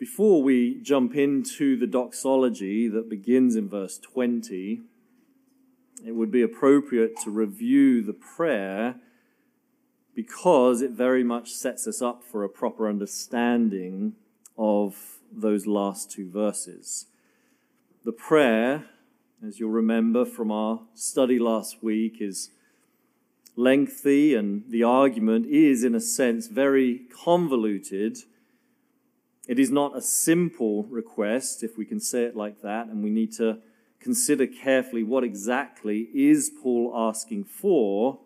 Before we jump into the doxology that begins in verse 20, it would be appropriate to review the prayer because it very much sets us up for a proper understanding of those last two verses. The prayer, as you'll remember from our study last week, is lengthy and the argument is, in a sense, very convoluted. It is not a simple request, if we can say it like that, and we need to consider carefully what exactly is Paul asking for.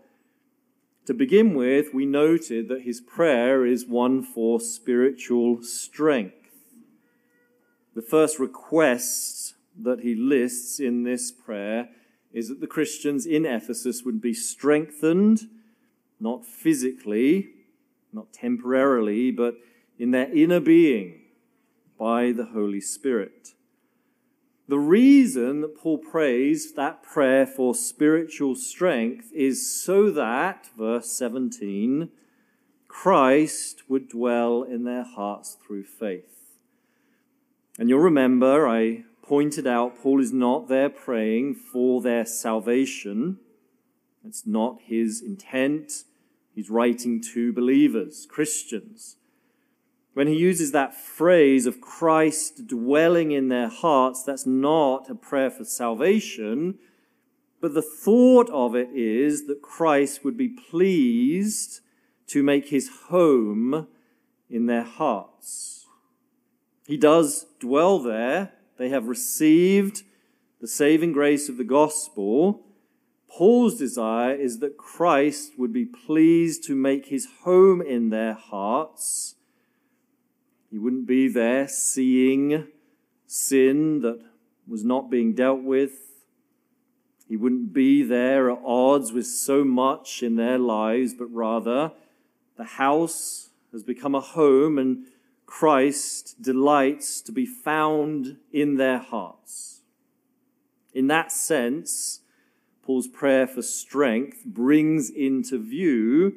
To begin with, we noted that his prayer is one for spiritual strength. The first request that he lists in this prayer is that the Christians in Ephesus would be strengthened, not physically, not temporarily, but in their inner being by the Holy Spirit. The reason that Paul prays that prayer for spiritual strength is so that, verse 17, Christ would dwell in their hearts through faith. And you'll remember I pointed out Paul is not there praying for their salvation. It's not his intent. He's writing to believers, Christians. When he uses that phrase of Christ dwelling in their hearts, that's not a prayer for salvation, but the thought of it is that Christ would be pleased to make his home in their hearts. He does dwell there. They have received the saving grace of the gospel. Paul's desire is that Christ would be pleased to make his home in their hearts he wouldn't be there seeing sin that was not being dealt with. He wouldn't be there at odds with so much in their lives, but rather the house has become a home and Christ delights to be found in their hearts. In that sense, Paul's prayer for strength brings into view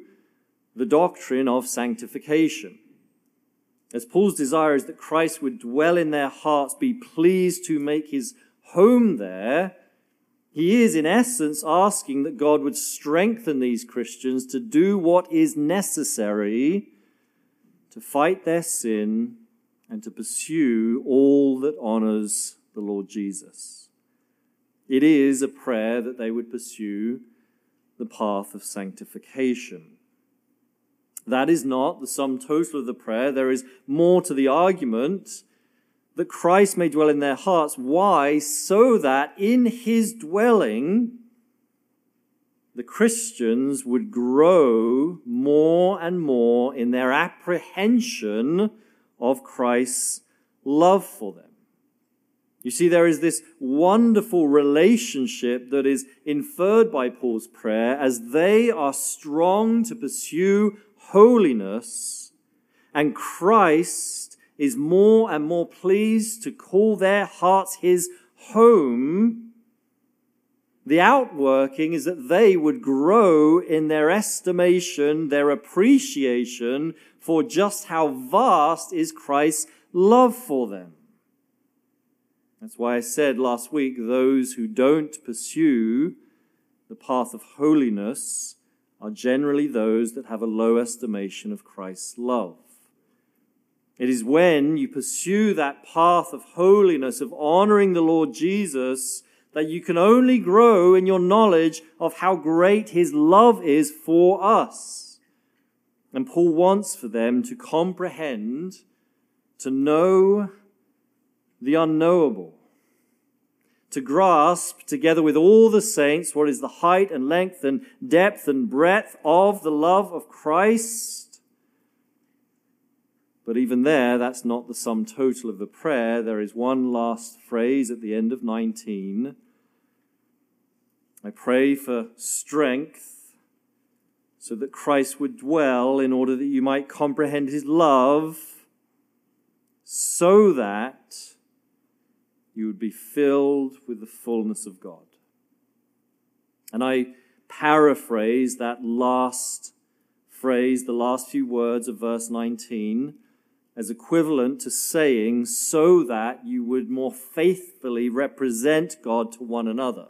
the doctrine of sanctification. As Paul's desire is that Christ would dwell in their hearts, be pleased to make his home there, he is in essence asking that God would strengthen these Christians to do what is necessary to fight their sin and to pursue all that honors the Lord Jesus. It is a prayer that they would pursue the path of sanctification. That is not the sum total of the prayer. There is more to the argument that Christ may dwell in their hearts. Why? So that in his dwelling, the Christians would grow more and more in their apprehension of Christ's love for them. You see, there is this wonderful relationship that is inferred by Paul's prayer as they are strong to pursue holiness, and Christ is more and more pleased to call their hearts his home, the outworking is that they would grow in their estimation, their appreciation for just how vast is Christ's love for them. That's why I said last week those who don't pursue the path of holiness are generally those that have a low estimation of Christ's love. It is when you pursue that path of holiness, of honoring the Lord Jesus, that you can only grow in your knowledge of how great his love is for us. And Paul wants for them to comprehend, to know the unknowable, to grasp together with all the saints what is the height and length and depth and breadth of the love of Christ. But even there, that's not the sum total of the prayer. There is one last phrase at the end of 19. I pray for strength so that Christ would dwell in order that you might comprehend his love so that you would be filled with the fullness of God. And I paraphrase that last phrase, the last few words of verse 19, as equivalent to saying, so that you would more faithfully represent God to one another.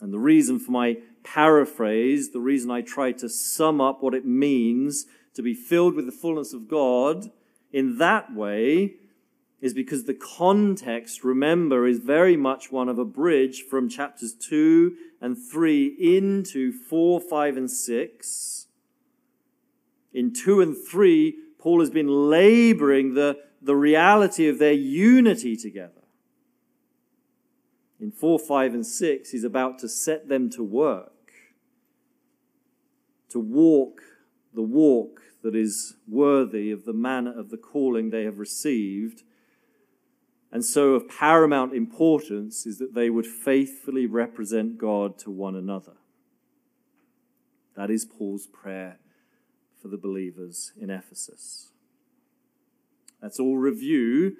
And the reason for my paraphrase, the reason I try to sum up what it means to be filled with the fullness of God in that way is because the context, remember, is very much one of a bridge from chapters 2 and 3 into 4, 5, and 6. In 2 and 3, Paul has been laboring the, the reality of their unity together. In 4, 5, and 6, he's about to set them to work, to walk the walk that is worthy of the manner of the calling they have received and so of paramount importance is that they would faithfully represent God to one another. That is Paul's prayer for the believers in Ephesus. That's all review.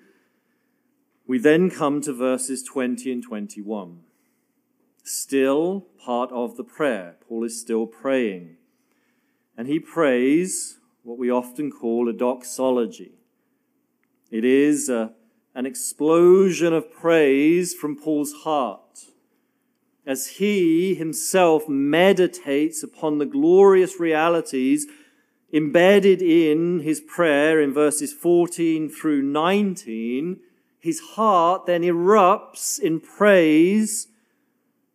We then come to verses 20 and 21. Still part of the prayer. Paul is still praying. And he prays what we often call a doxology. It is a an explosion of praise from Paul's heart as he himself meditates upon the glorious realities embedded in his prayer in verses 14 through 19, his heart then erupts in praise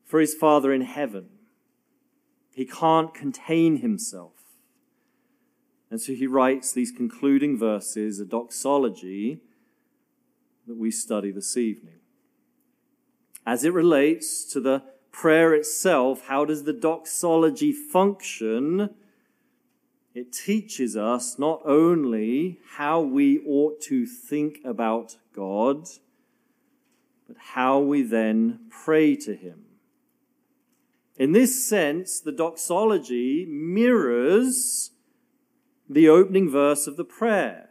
for his Father in heaven. He can't contain himself. And so he writes these concluding verses, a doxology, that we study this evening. As it relates to the prayer itself, how does the doxology function? It teaches us not only how we ought to think about God, but how we then pray to Him. In this sense, the doxology mirrors the opening verse of the prayer.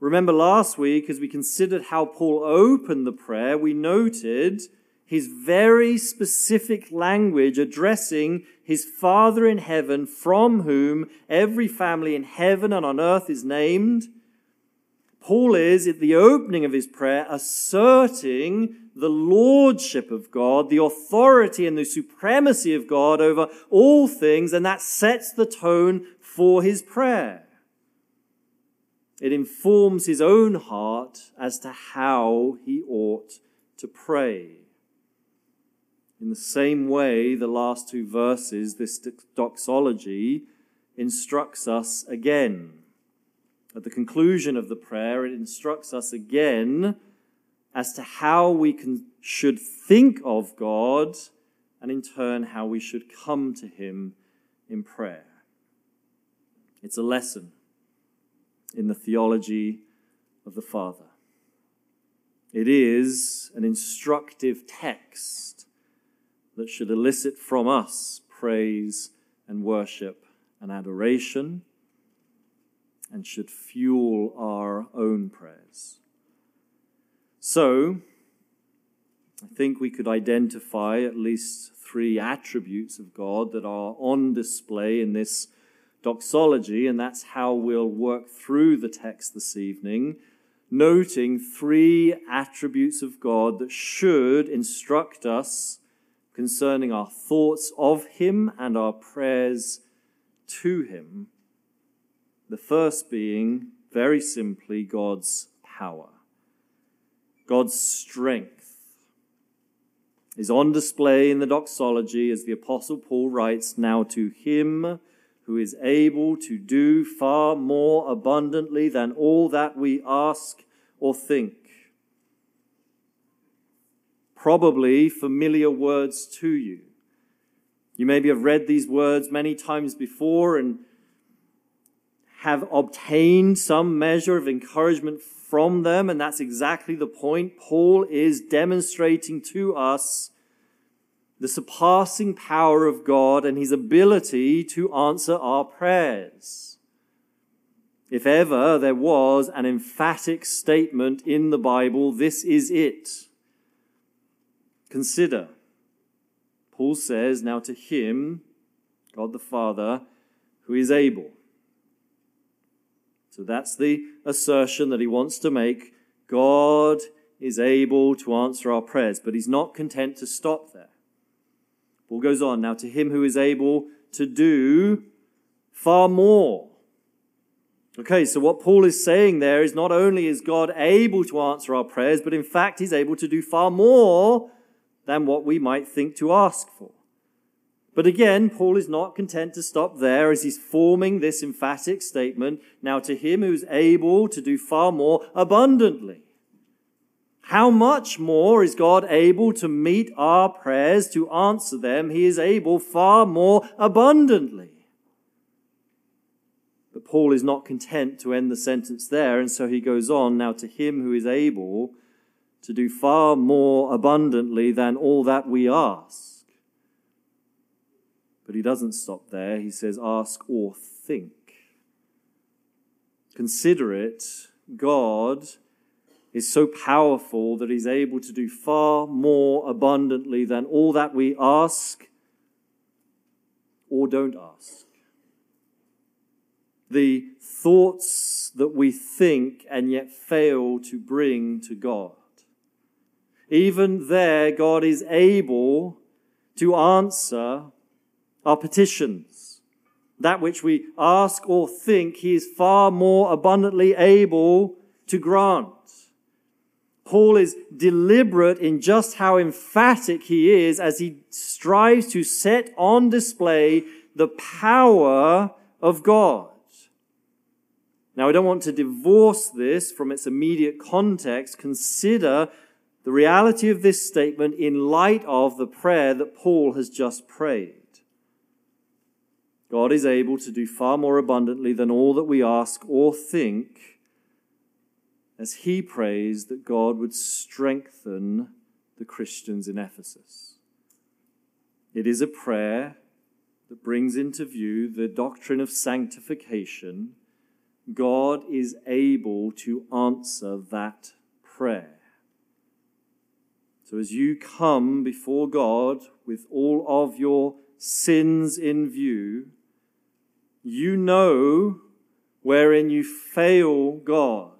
Remember last week, as we considered how Paul opened the prayer, we noted his very specific language addressing his Father in heaven, from whom every family in heaven and on earth is named. Paul is, at the opening of his prayer, asserting the lordship of God, the authority and the supremacy of God over all things, and that sets the tone for his prayer. It informs his own heart as to how he ought to pray. In the same way, the last two verses, this doxology, instructs us again. At the conclusion of the prayer, it instructs us again as to how we can, should think of God and in turn how we should come to Him in prayer. It's a lesson in the theology of the Father. It is an instructive text that should elicit from us praise and worship and adoration and should fuel our own prayers. So, I think we could identify at least three attributes of God that are on display in this doxology, and that's how we'll work through the text this evening, noting three attributes of God that should instruct us concerning our thoughts of Him and our prayers to Him. The first being, very simply, God's power. God's strength is on display in the doxology as the Apostle Paul writes, Now to Him who is able to do far more abundantly than all that we ask or think. Probably familiar words to you. You maybe have read these words many times before and have obtained some measure of encouragement from them, and that's exactly the point. Paul is demonstrating to us the surpassing power of God and his ability to answer our prayers. If ever there was an emphatic statement in the Bible, this is it. Consider. Paul says, Now to him, God the Father, who is able. So that's the assertion that he wants to make. God is able to answer our prayers, but he's not content to stop there. Paul goes on, now to him who is able to do far more. Okay, so what Paul is saying there is not only is God able to answer our prayers, but in fact he's able to do far more than what we might think to ask for. But again, Paul is not content to stop there as he's forming this emphatic statement. Now to him who's able to do far more abundantly. How much more is God able to meet our prayers, to answer them? He is able far more abundantly. But Paul is not content to end the sentence there, and so he goes on now to him who is able to do far more abundantly than all that we ask. But he doesn't stop there. He says, ask or think. Consider it, God is so powerful that he's able to do far more abundantly than all that we ask or don't ask. The thoughts that we think and yet fail to bring to God. Even there, God is able to answer our petitions. That which we ask or think, He is far more abundantly able to grant. Paul is deliberate in just how emphatic he is as he strives to set on display the power of God. Now, I don't want to divorce this from its immediate context. Consider the reality of this statement in light of the prayer that Paul has just prayed. God is able to do far more abundantly than all that we ask or think as he prays that God would strengthen the Christians in Ephesus. It is a prayer that brings into view the doctrine of sanctification. God is able to answer that prayer. So as you come before God with all of your sins in view, you know wherein you fail God.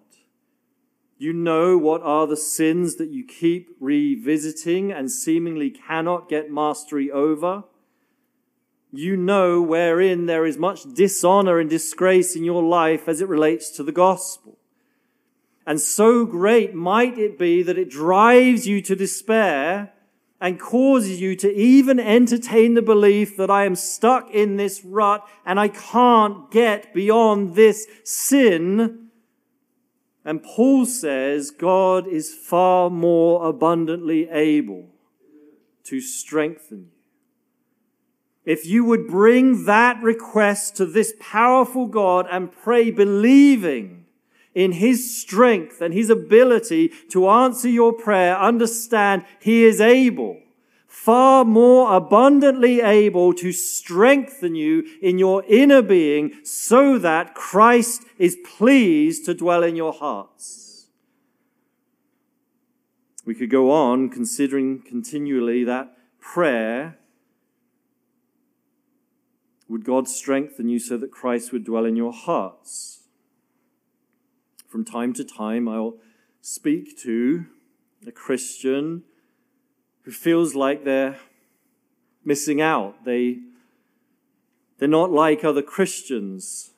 You know what are the sins that you keep revisiting and seemingly cannot get mastery over. You know wherein there is much dishonor and disgrace in your life as it relates to the gospel. And so great might it be that it drives you to despair and causes you to even entertain the belief that I am stuck in this rut and I can't get beyond this sin and Paul says God is far more abundantly able to strengthen you. If you would bring that request to this powerful God and pray believing in his strength and his ability to answer your prayer, understand he is able far more abundantly able to strengthen you in your inner being so that Christ is pleased to dwell in your hearts. We could go on considering continually that prayer. Would God strengthen you so that Christ would dwell in your hearts? From time to time, I'll speak to a Christian who feels like they're missing out. They, they're not like other Christians.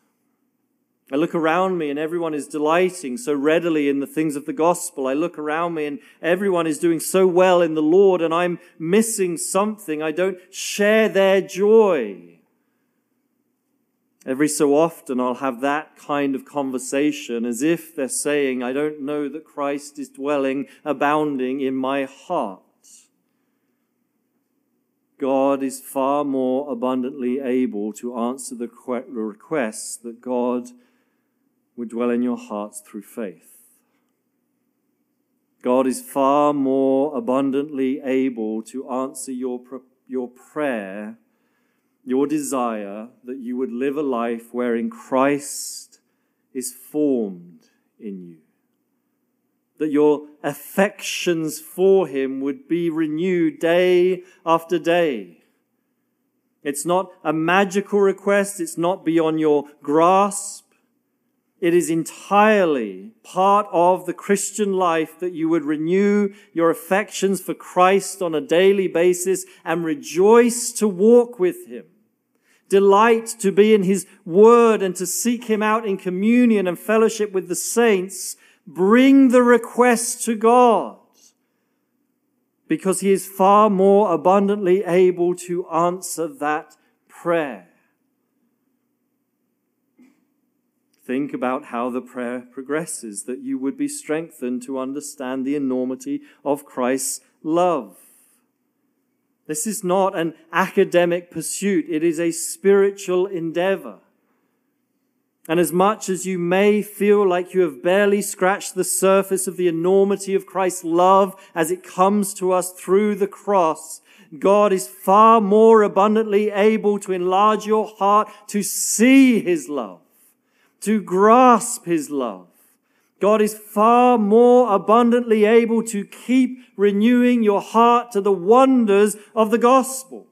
I look around me and everyone is delighting so readily in the things of the gospel. I look around me and everyone is doing so well in the Lord and I'm missing something. I don't share their joy. Every so often I'll have that kind of conversation as if they're saying, I don't know that Christ is dwelling, abounding in my heart. God is far more abundantly able to answer the requests that God would dwell in your hearts through faith. God is far more abundantly able to answer your, your prayer, your desire that you would live a life wherein Christ is formed in you that your affections for him would be renewed day after day. It's not a magical request. It's not beyond your grasp. It is entirely part of the Christian life that you would renew your affections for Christ on a daily basis and rejoice to walk with Him. Delight to be in His Word and to seek Him out in communion and fellowship with the saints. Bring the request to God because He is far more abundantly able to answer that prayer. Think about how the prayer progresses, that you would be strengthened to understand the enormity of Christ's love. This is not an academic pursuit, it is a spiritual endeavor. And as much as you may feel like you have barely scratched the surface of the enormity of Christ's love as it comes to us through the cross, God is far more abundantly able to enlarge your heart to see His love to grasp his love. God is far more abundantly able to keep renewing your heart to the wonders of the gospel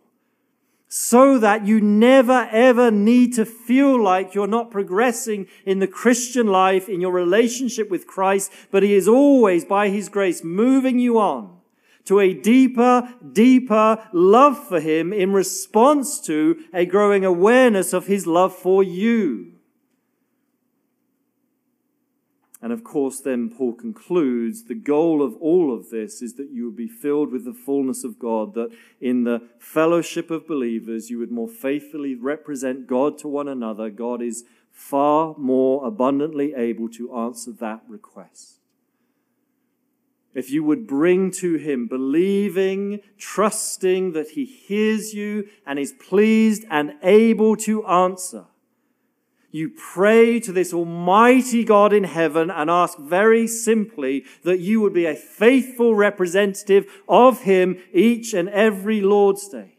so that you never ever need to feel like you're not progressing in the Christian life, in your relationship with Christ, but He is always, by His grace, moving you on to a deeper, deeper love for Him in response to a growing awareness of His love for you. And of course, then Paul concludes the goal of all of this is that you would be filled with the fullness of God, that in the fellowship of believers, you would more faithfully represent God to one another. God is far more abundantly able to answer that request. If you would bring to him believing, trusting that he hears you and is pleased and able to answer, you pray to this Almighty God in heaven and ask very simply that you would be a faithful representative of Him each and every Lord's Day.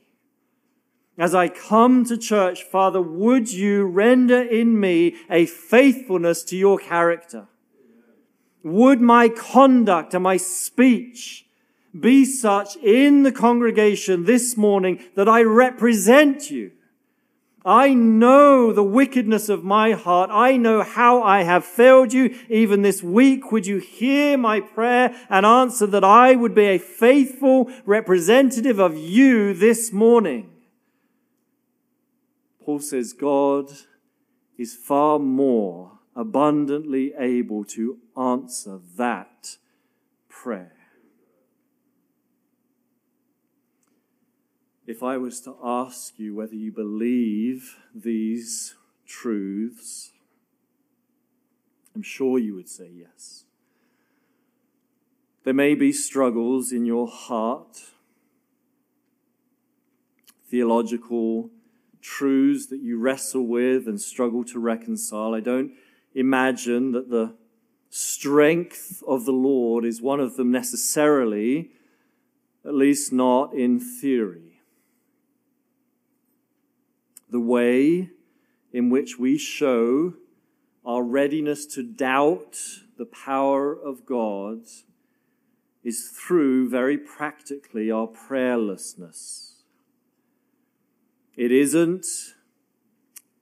As I come to church, Father, would you render in me a faithfulness to your character? Would my conduct and my speech be such in the congregation this morning that I represent you? I know the wickedness of my heart. I know how I have failed you. Even this week, would you hear my prayer and answer that I would be a faithful representative of you this morning? Paul says God is far more abundantly able to answer that prayer. If I was to ask you whether you believe these truths, I'm sure you would say yes. There may be struggles in your heart, theological truths that you wrestle with and struggle to reconcile. I don't imagine that the strength of the Lord is one of them necessarily, at least not in theory the way in which we show our readiness to doubt the power of God is through, very practically, our prayerlessness. It isn't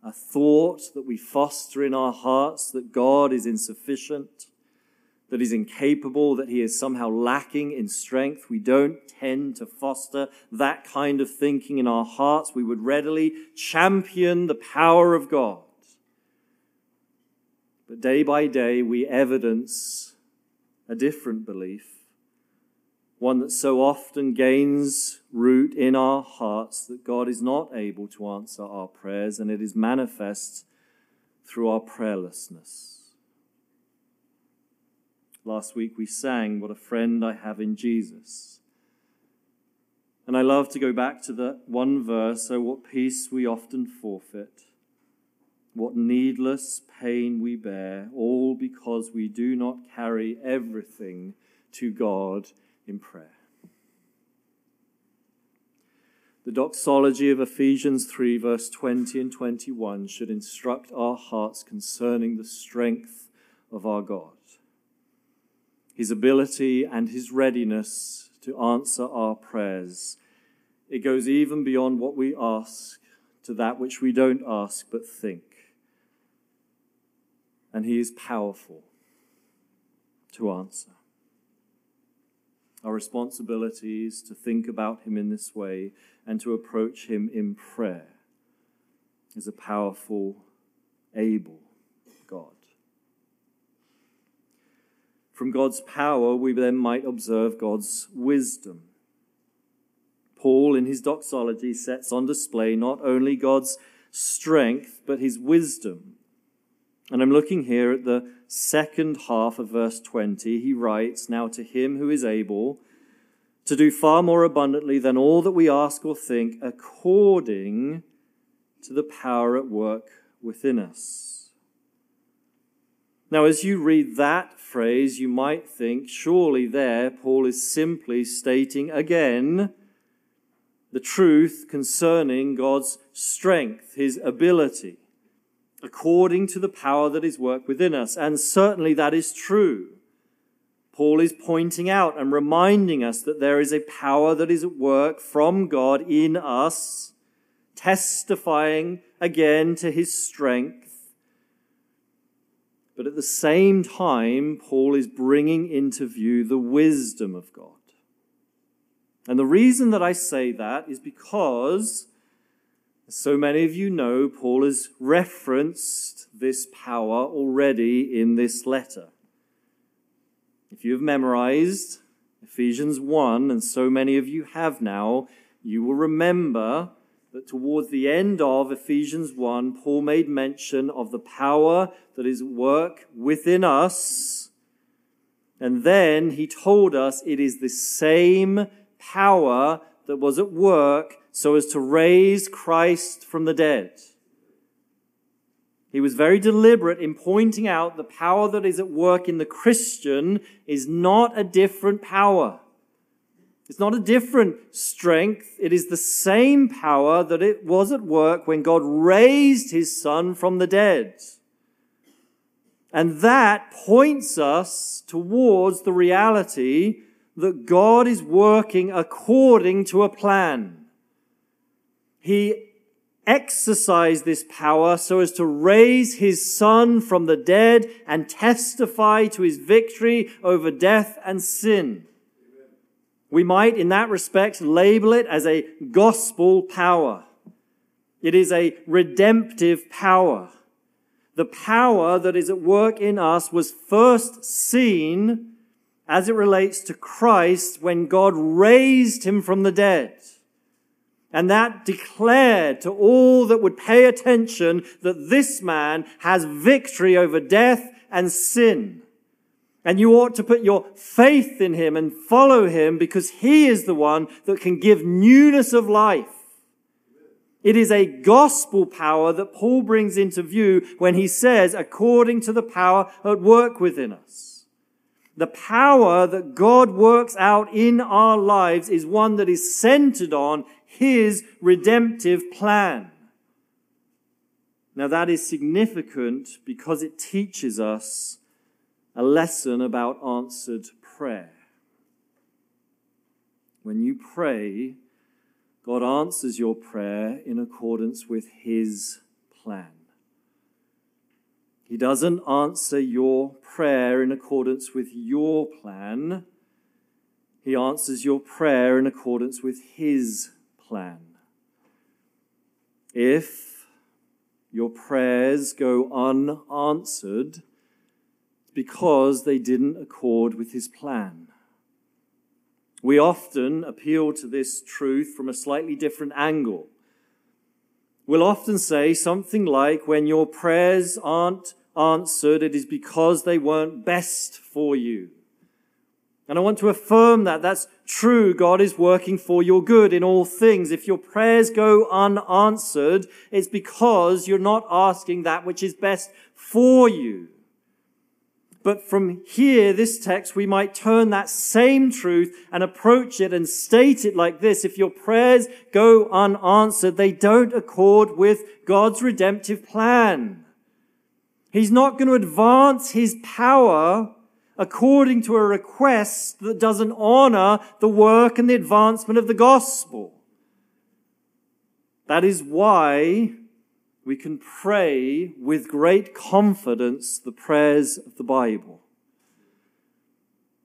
a thought that we foster in our hearts that God is insufficient that he's incapable, that he is somehow lacking in strength. We don't tend to foster that kind of thinking in our hearts. We would readily champion the power of God. But day by day, we evidence a different belief, one that so often gains root in our hearts that God is not able to answer our prayers, and it is manifest through our prayerlessness. Last week we sang, What a Friend I Have in Jesus. And I love to go back to that one verse Oh, what peace we often forfeit, what needless pain we bear, all because we do not carry everything to God in prayer. The doxology of Ephesians 3, verse 20 and 21, should instruct our hearts concerning the strength of our God his ability and his readiness to answer our prayers. It goes even beyond what we ask to that which we don't ask but think. and he is powerful to answer. Our responsibility is to think about him in this way and to approach him in prayer as a powerful, able God. From God's power, we then might observe God's wisdom. Paul, in his doxology, sets on display not only God's strength, but his wisdom. And I'm looking here at the second half of verse 20. He writes, Now to him who is able to do far more abundantly than all that we ask or think, according to the power at work within us. Now, as you read that phrase, you might think, surely there Paul is simply stating again the truth concerning God's strength, his ability, according to the power that is worked within us. And certainly that is true. Paul is pointing out and reminding us that there is a power that is at work from God in us, testifying again to his strength. But at the same time, Paul is bringing into view the wisdom of God. And the reason that I say that is because, as so many of you know, Paul has referenced this power already in this letter. If you have memorized Ephesians 1, and so many of you have now, you will remember that towards the end of Ephesians 1, Paul made mention of the power that is at work within us. And then he told us it is the same power that was at work so as to raise Christ from the dead. He was very deliberate in pointing out the power that is at work in the Christian is not a different power. It's not a different strength. It is the same power that it was at work when God raised his son from the dead. And that points us towards the reality that God is working according to a plan. He exercised this power so as to raise his son from the dead and testify to his victory over death and sin. We might, in that respect, label it as a gospel power. It is a redemptive power. The power that is at work in us was first seen as it relates to Christ when God raised him from the dead. And that declared to all that would pay attention that this man has victory over death and sin. And you ought to put your faith in him and follow him because he is the one that can give newness of life. It is a gospel power that Paul brings into view when he says, according to the power at work within us the power that God works out in our lives is one that is centered on His redemptive plan. Now that is significant because it teaches us a lesson about answered prayer. When you pray, God answers your prayer in accordance with His plan. He doesn't answer your prayer in accordance with your plan. He answers your prayer in accordance with His plan. If your prayers go unanswered, because they didn't accord with His plan. We often appeal to this truth from a slightly different angle. We'll often say something like, when your prayers aren't answered, it is because they weren't best for you. And I want to affirm that. That's true. God is working for your good in all things. If your prayers go unanswered, it's because you're not asking that which is best for you. But from here, this text, we might turn that same truth and approach it and state it like this. If your prayers go unanswered, they don't accord with God's redemptive plan. He's not going to advance his power according to a request that doesn't honor the work and the advancement of the gospel. That is why we can pray with great confidence the prayers of the Bible.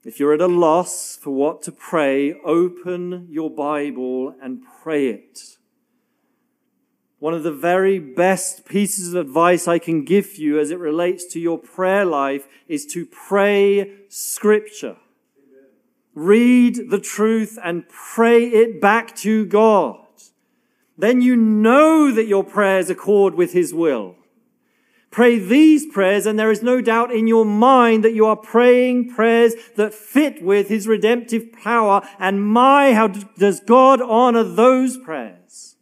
If you're at a loss for what to pray, open your Bible and pray it. One of the very best pieces of advice I can give you as it relates to your prayer life is to pray scripture. Read the truth and pray it back to God. Then you know that your prayers accord with His will. Pray these prayers, and there is no doubt in your mind that you are praying prayers that fit with His redemptive power. And my, how does God honor those prayers?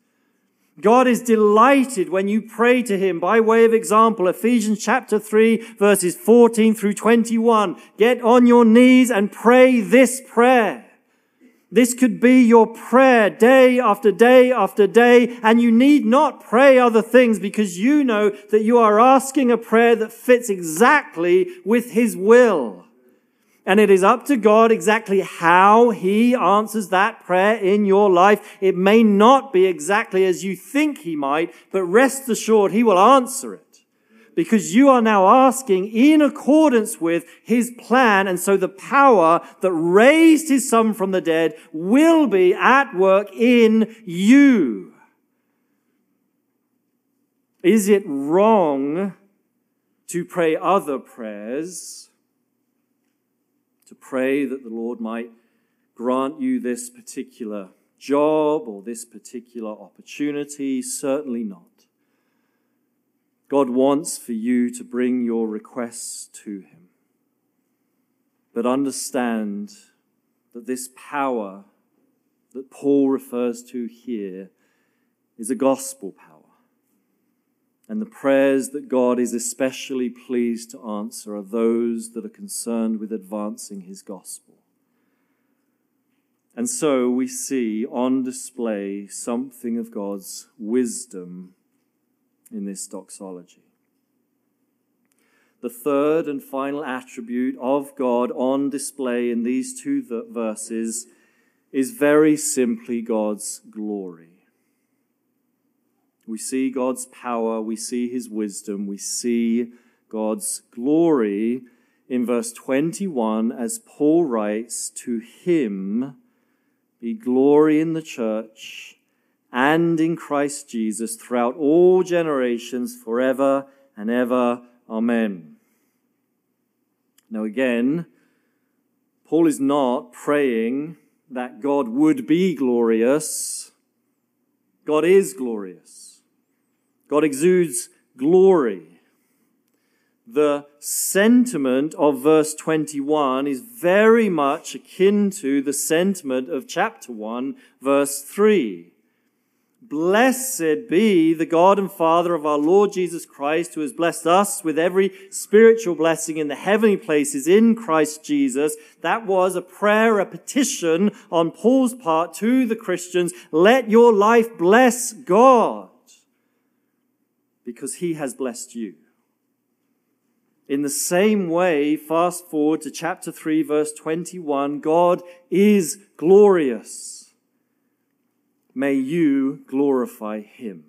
God is delighted when you pray to Him by way of example. Ephesians chapter 3 verses 14 through 21. Get on your knees and pray this prayer. This could be your prayer day after day after day, and you need not pray other things because you know that you are asking a prayer that fits exactly with His will. And it is up to God exactly how He answers that prayer in your life. It may not be exactly as you think He might, but rest assured He will answer it because you are now asking in accordance with his plan. And so the power that raised his son from the dead will be at work in you. Is it wrong to pray other prayers? To pray that the Lord might grant you this particular job or this particular opportunity? Certainly not. God wants for you to bring your requests to Him. But understand that this power that Paul refers to here is a gospel power. And the prayers that God is especially pleased to answer are those that are concerned with advancing His gospel. And so we see on display something of God's wisdom in this doxology. The third and final attribute of God on display in these two verses is very simply God's glory. We see God's power, we see his wisdom, we see God's glory in verse 21 as Paul writes, To him be glory in the church and in Christ Jesus throughout all generations, forever and ever. Amen. Now, again, Paul is not praying that God would be glorious. God is glorious. God exudes glory. The sentiment of verse 21 is very much akin to the sentiment of chapter 1, verse 3. Blessed be the God and Father of our Lord Jesus Christ, who has blessed us with every spiritual blessing in the heavenly places in Christ Jesus. That was a prayer, a petition on Paul's part to the Christians. Let your life bless God because he has blessed you. In the same way, fast forward to chapter 3, verse 21, God is glorious may you glorify him.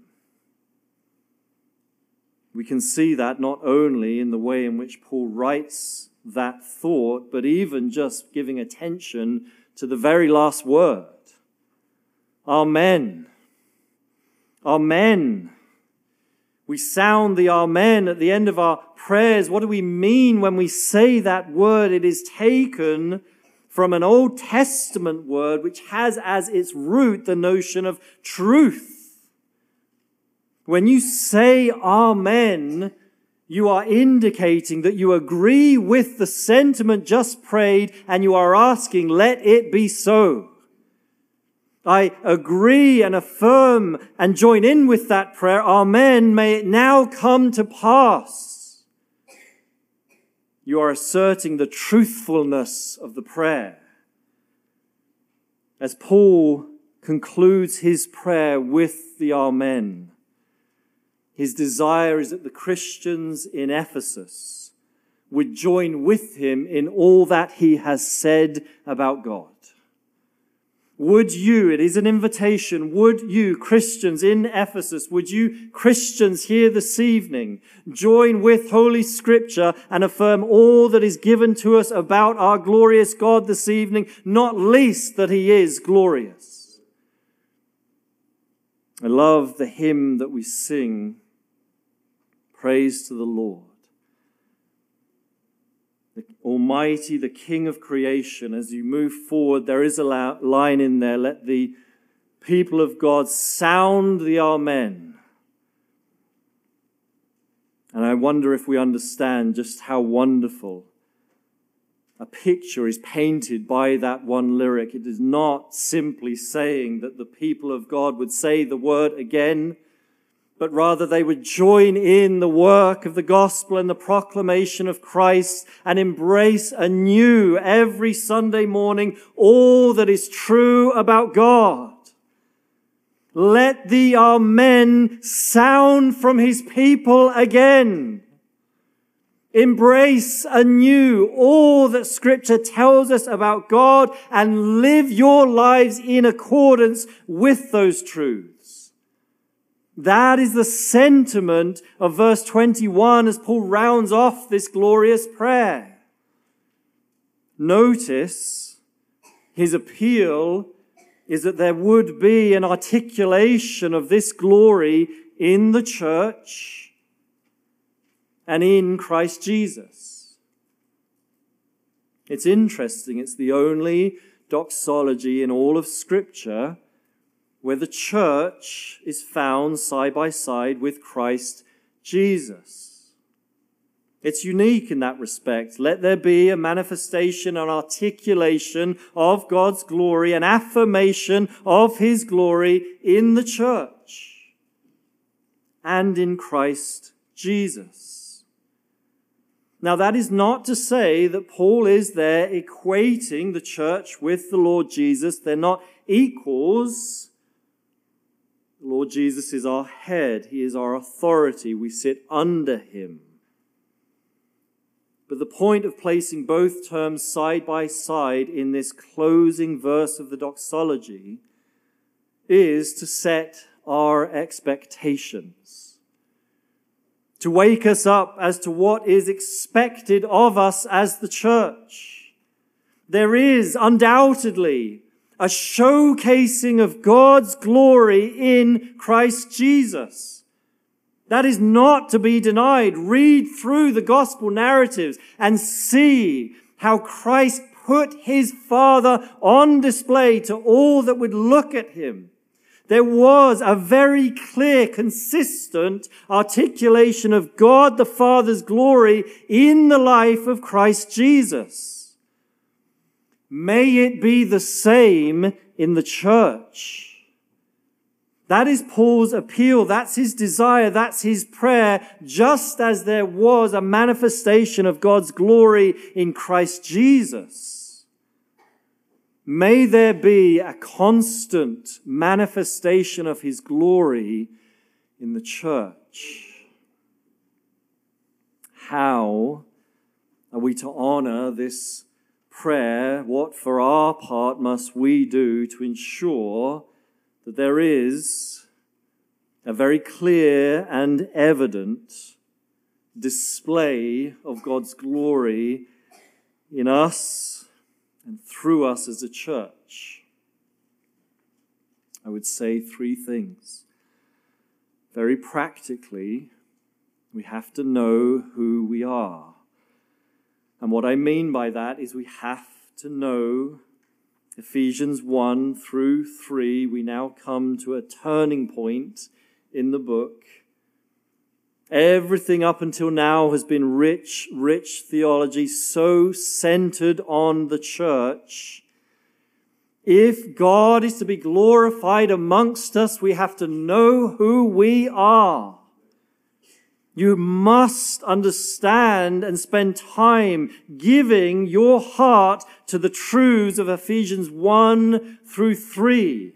We can see that not only in the way in which Paul writes that thought, but even just giving attention to the very last word. Amen. Amen. We sound the Amen at the end of our prayers. What do we mean when we say that word? It is taken from an Old Testament word which has as its root the notion of truth. When you say Amen, you are indicating that you agree with the sentiment just prayed and you are asking, let it be so. I agree and affirm and join in with that prayer. Amen. May it now come to pass. You are asserting the truthfulness of the prayer. As Paul concludes his prayer with the Amen, his desire is that the Christians in Ephesus would join with him in all that he has said about God. Would you, it is an invitation, would you, Christians in Ephesus, would you, Christians here this evening, join with Holy Scripture and affirm all that is given to us about our glorious God this evening, not least that He is glorious. I love the hymn that we sing, Praise to the Lord the Almighty, the King of creation, as you move forward, there is a line in there. Let the people of God sound the Amen. And I wonder if we understand just how wonderful a picture is painted by that one lyric. It is not simply saying that the people of God would say the word again but rather they would join in the work of the gospel and the proclamation of Christ and embrace anew every Sunday morning all that is true about God. Let the Amen sound from his people again. Embrace anew all that scripture tells us about God and live your lives in accordance with those truths. That is the sentiment of verse 21 as Paul rounds off this glorious prayer. Notice his appeal is that there would be an articulation of this glory in the church and in Christ Jesus. It's interesting. It's the only doxology in all of scripture where the church is found side by side with Christ Jesus. It's unique in that respect. Let there be a manifestation, an articulation of God's glory, an affirmation of His glory in the church and in Christ Jesus. Now that is not to say that Paul is there equating the church with the Lord Jesus. They're not equals. The Lord Jesus is our head. He is our authority. We sit under him. But the point of placing both terms side by side in this closing verse of the doxology is to set our expectations. To wake us up as to what is expected of us as the church. There is undoubtedly a showcasing of God's glory in Christ Jesus. That is not to be denied. Read through the gospel narratives and see how Christ put his Father on display to all that would look at him. There was a very clear, consistent articulation of God the Father's glory in the life of Christ Jesus. May it be the same in the church. That is Paul's appeal. That's his desire. That's his prayer. Just as there was a manifestation of God's glory in Christ Jesus. May there be a constant manifestation of his glory in the church. How are we to honor this prayer, what for our part must we do to ensure that there is a very clear and evident display of God's glory in us and through us as a church? I would say three things. Very practically, we have to know who we are. And what I mean by that is we have to know Ephesians 1 through 3. We now come to a turning point in the book. Everything up until now has been rich, rich theology, so centered on the church. If God is to be glorified amongst us, we have to know who we are. You must understand and spend time giving your heart to the truths of Ephesians 1 through 3.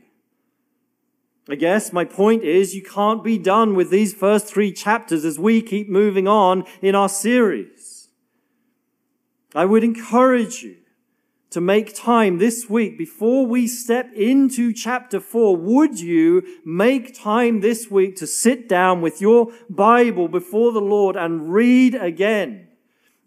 I guess my point is you can't be done with these first three chapters as we keep moving on in our series. I would encourage you to make time this week before we step into chapter 4, would you make time this week to sit down with your Bible before the Lord and read again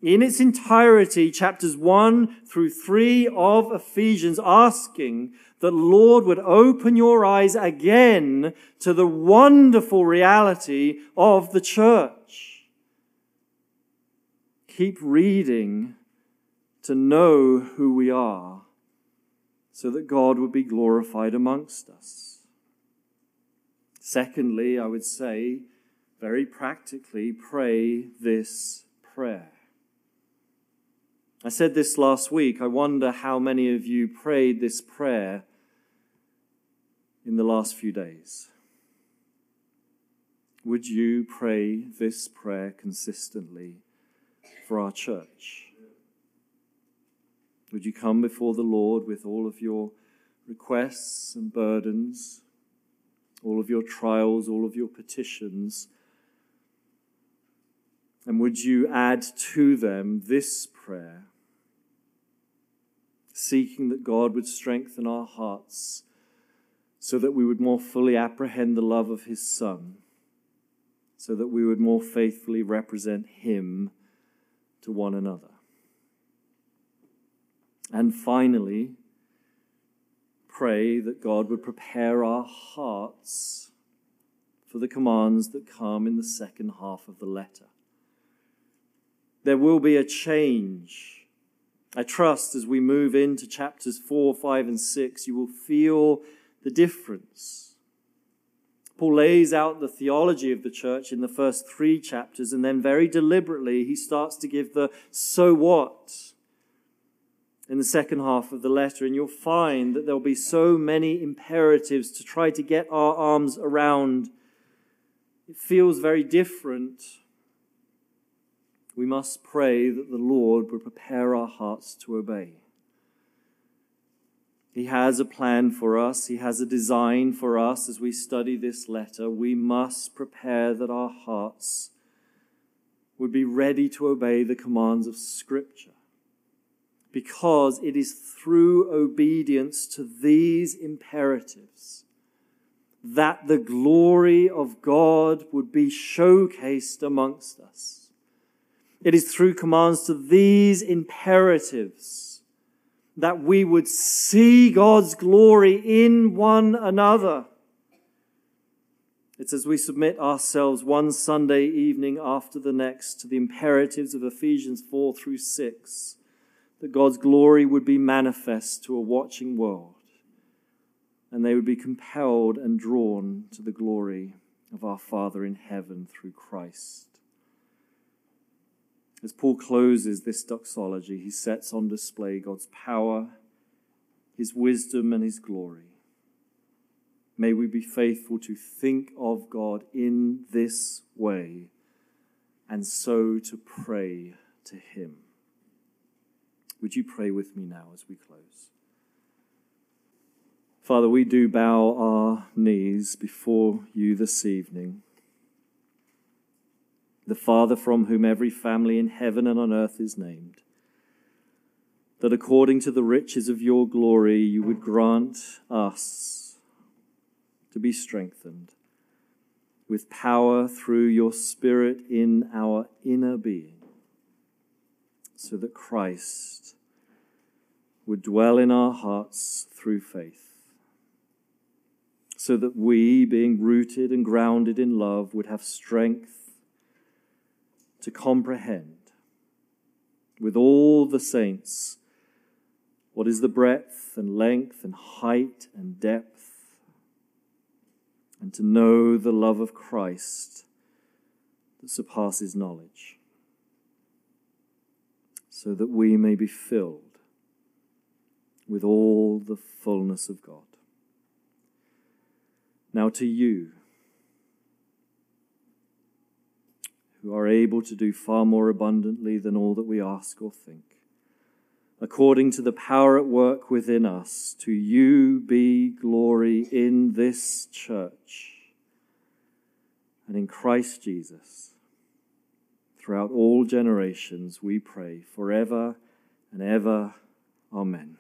in its entirety chapters 1 through 3 of Ephesians, asking that Lord would open your eyes again to the wonderful reality of the church. Keep reading to know who we are so that God would be glorified amongst us. Secondly, I would say, very practically, pray this prayer. I said this last week. I wonder how many of you prayed this prayer in the last few days. Would you pray this prayer consistently for our church? Would you come before the Lord with all of your requests and burdens, all of your trials, all of your petitions? And would you add to them this prayer, seeking that God would strengthen our hearts so that we would more fully apprehend the love of His Son, so that we would more faithfully represent Him to one another? And finally, pray that God would prepare our hearts for the commands that come in the second half of the letter. There will be a change. I trust as we move into chapters 4, 5, and 6, you will feel the difference. Paul lays out the theology of the church in the first three chapters, and then very deliberately he starts to give the so what in the second half of the letter, and you'll find that there'll be so many imperatives to try to get our arms around. It feels very different. We must pray that the Lord would prepare our hearts to obey. He has a plan for us. He has a design for us as we study this letter. We must prepare that our hearts would be ready to obey the commands of Scripture because it is through obedience to these imperatives that the glory of God would be showcased amongst us. It is through commands to these imperatives that we would see God's glory in one another. It's as we submit ourselves one Sunday evening after the next to the imperatives of Ephesians 4 through 6 that God's glory would be manifest to a watching world, and they would be compelled and drawn to the glory of our Father in heaven through Christ. As Paul closes this doxology, he sets on display God's power, his wisdom, and his glory. May we be faithful to think of God in this way and so to pray to him. Would you pray with me now as we close? Father, we do bow our knees before you this evening. The Father from whom every family in heaven and on earth is named. That according to the riches of your glory, you would grant us to be strengthened with power through your Spirit in our inner being so that Christ would dwell in our hearts through faith, so that we, being rooted and grounded in love, would have strength to comprehend with all the saints what is the breadth and length and height and depth, and to know the love of Christ that surpasses knowledge so that we may be filled with all the fullness of God. Now, to you, who are able to do far more abundantly than all that we ask or think, according to the power at work within us, to you be glory in this church and in Christ Jesus throughout all generations, we pray, forever and ever. Amen.